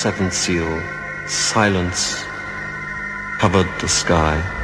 seventh seal, silence covered the sky.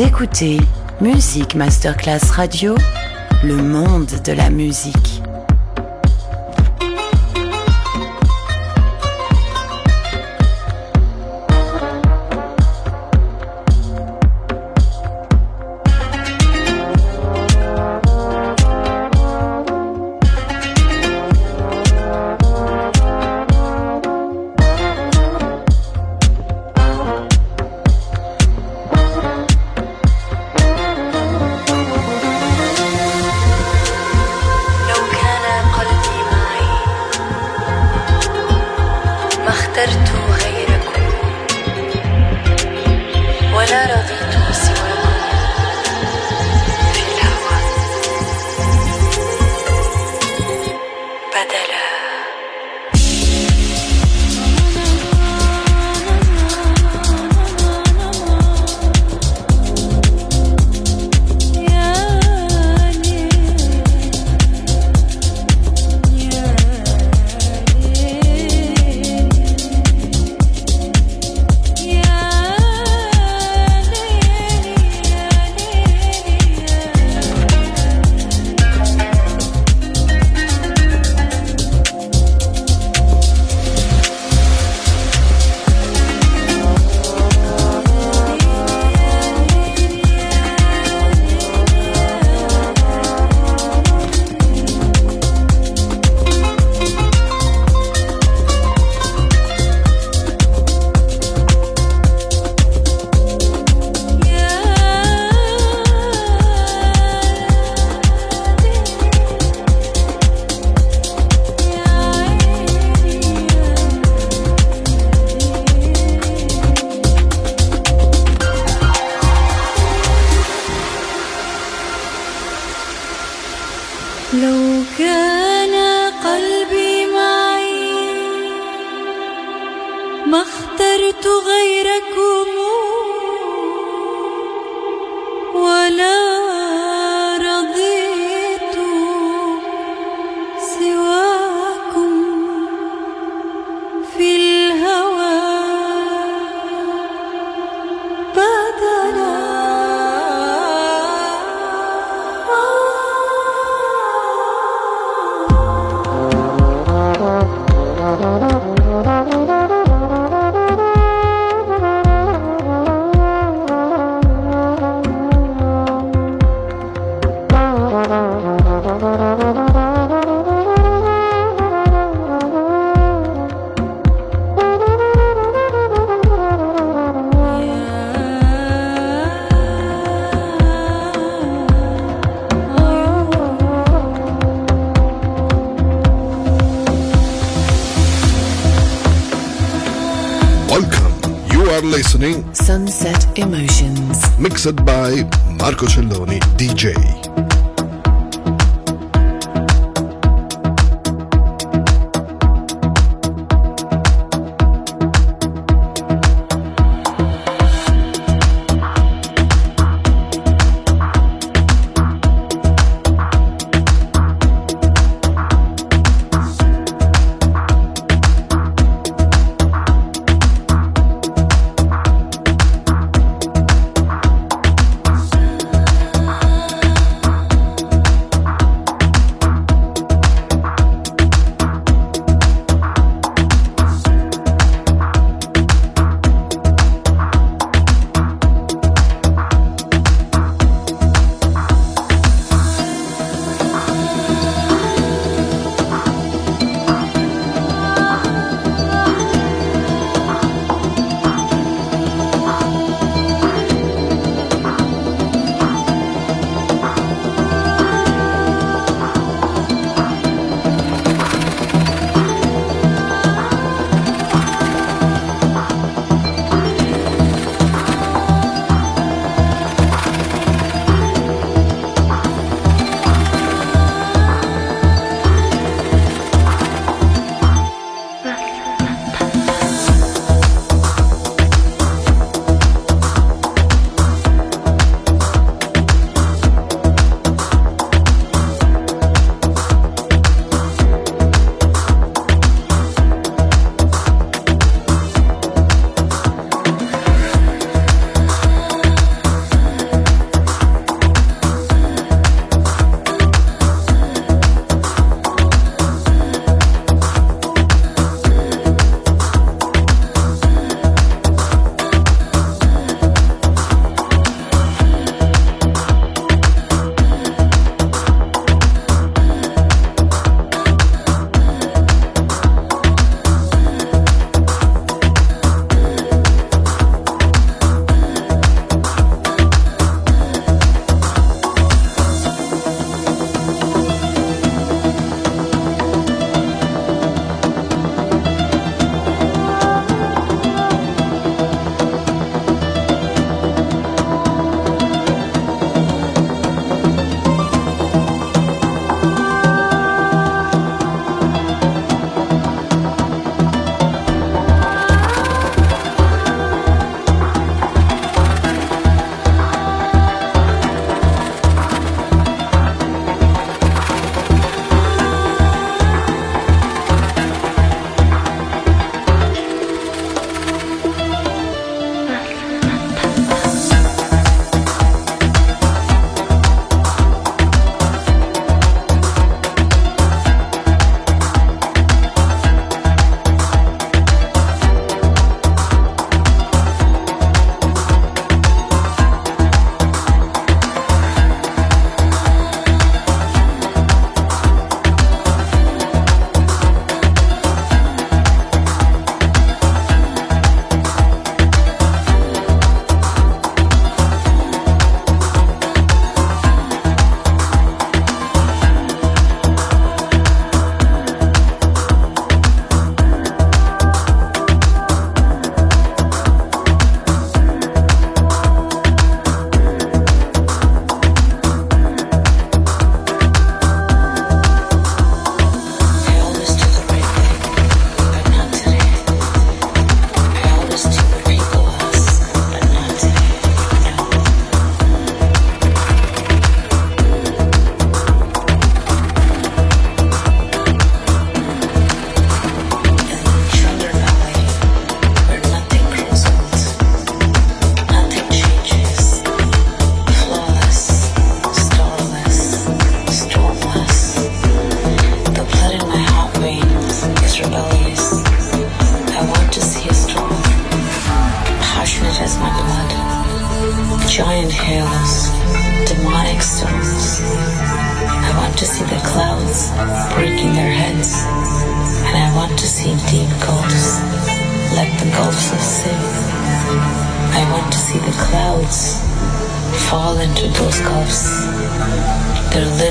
Écoutez Musique Masterclass Radio, le monde de la musique.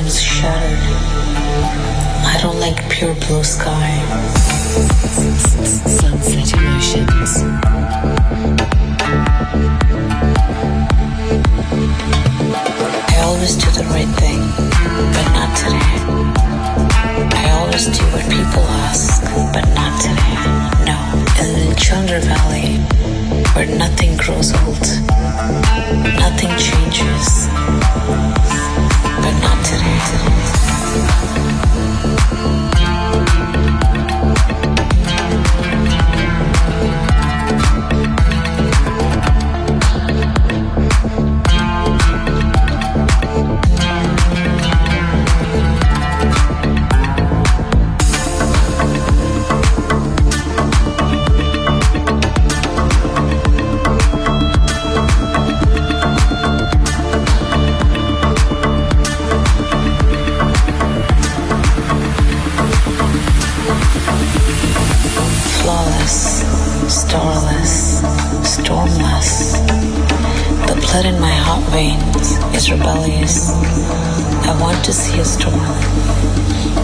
Limbs shattered. I don't like pure blue sky. Sunset emotions. I always do the right thing, but not today. I always do what people ask, but not today. No. In the Chandra Valley, where nothing grows old, nothing changes,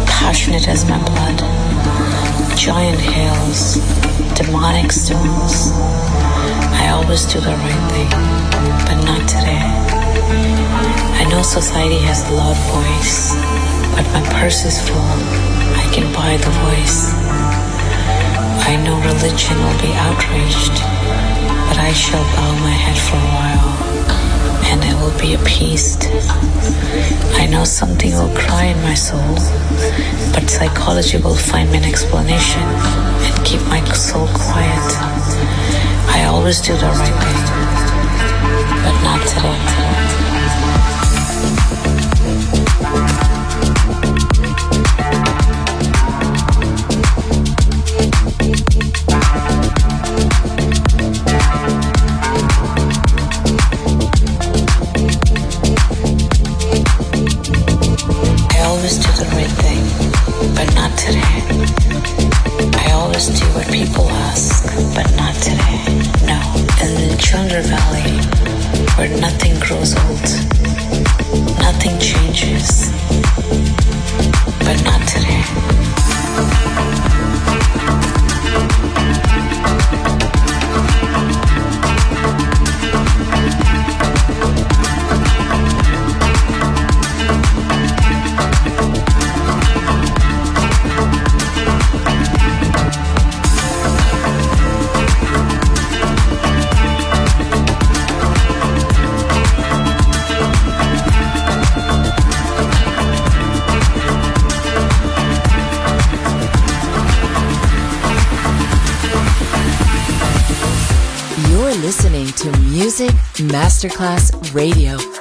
passionate as my blood. Giant hills, demonic storms. I always do the right thing, but not today. I know society has a loud voice, but my purse is full. I can buy the voice. I know religion will be outraged, but I shall bow my head for a while, and it will be appeased. I know something will cry in my soul, but psychology will find me an explanation and keep my soul quiet. I always do the right thing, but not today. Masterclass Radio.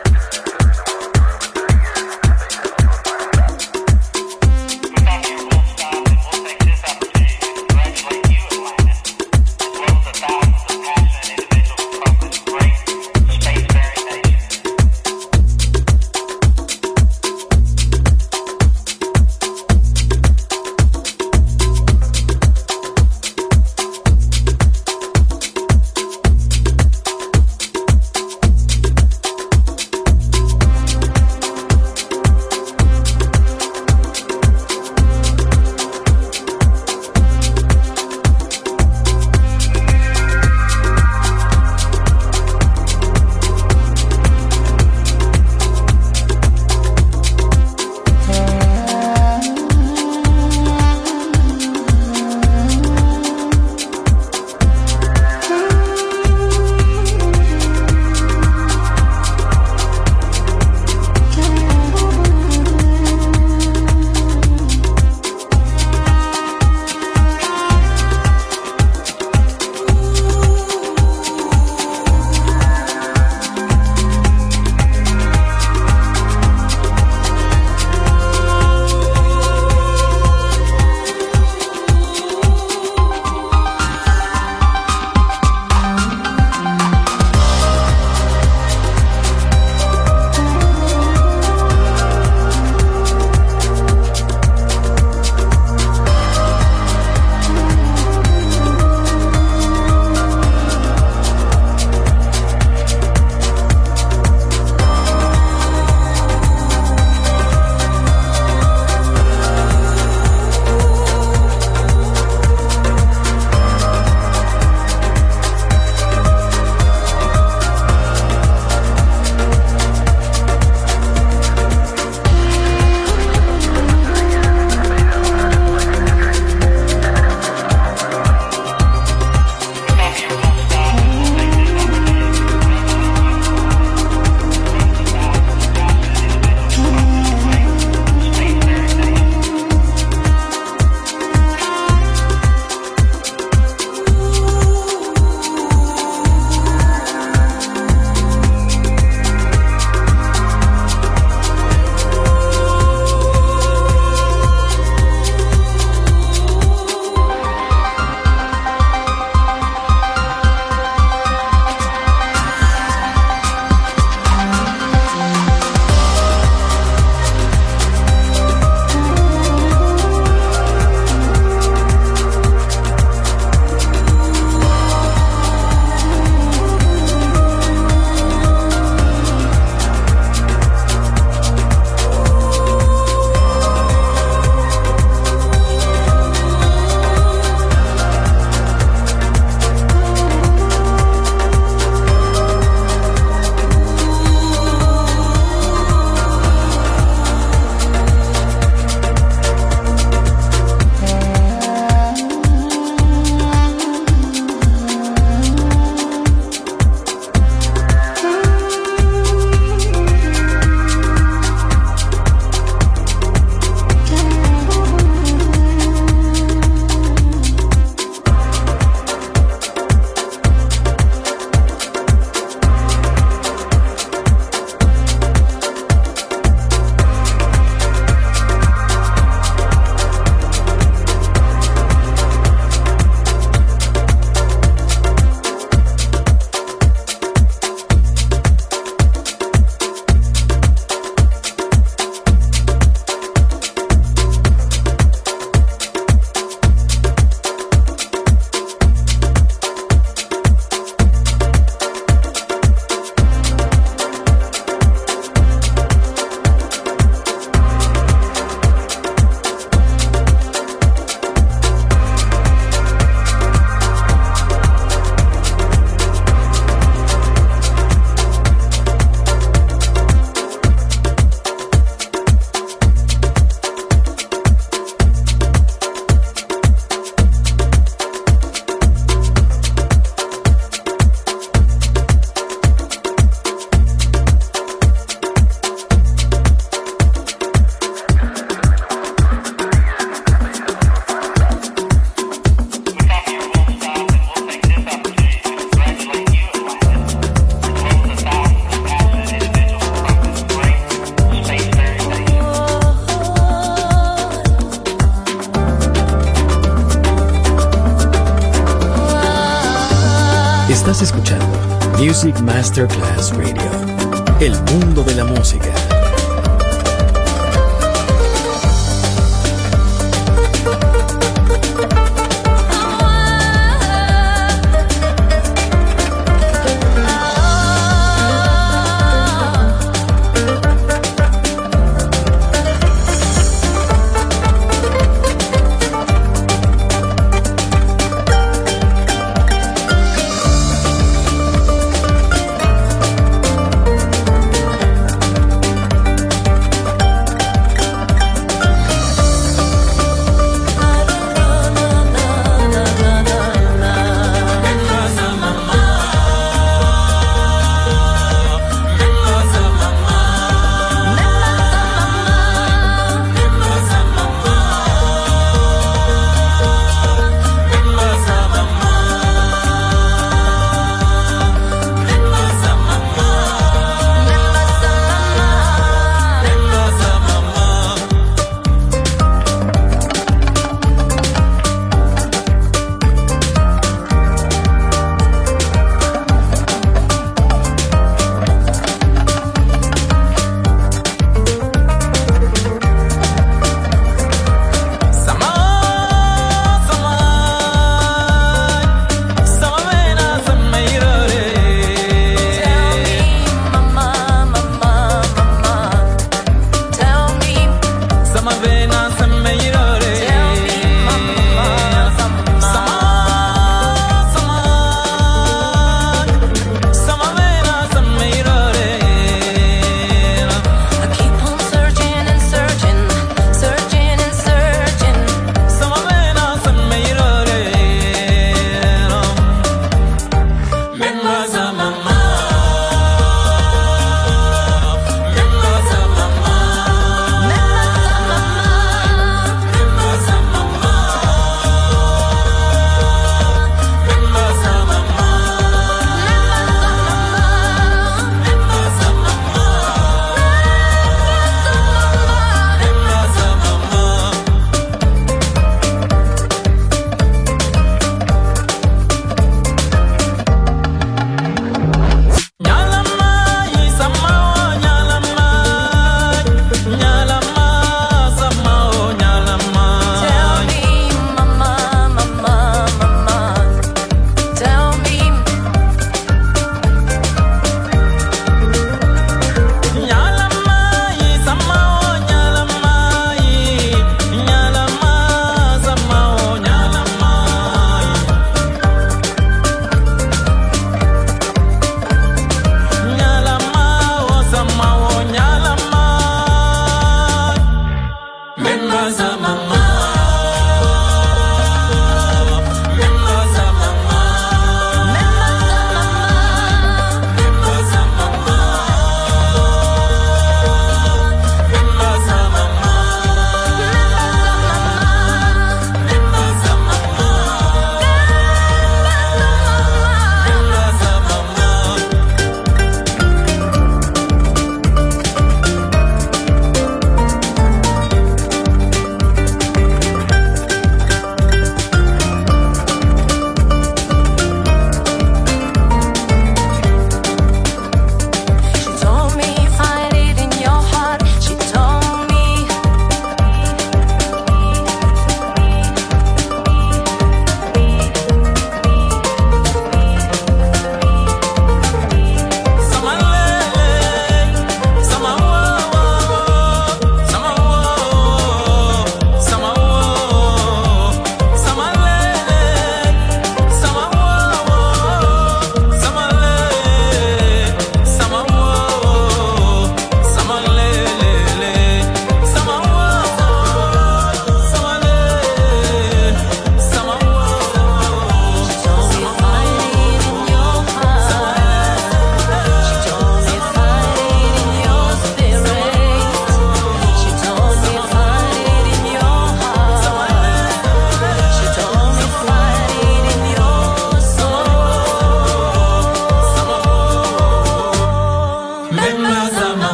Masterclass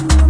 you.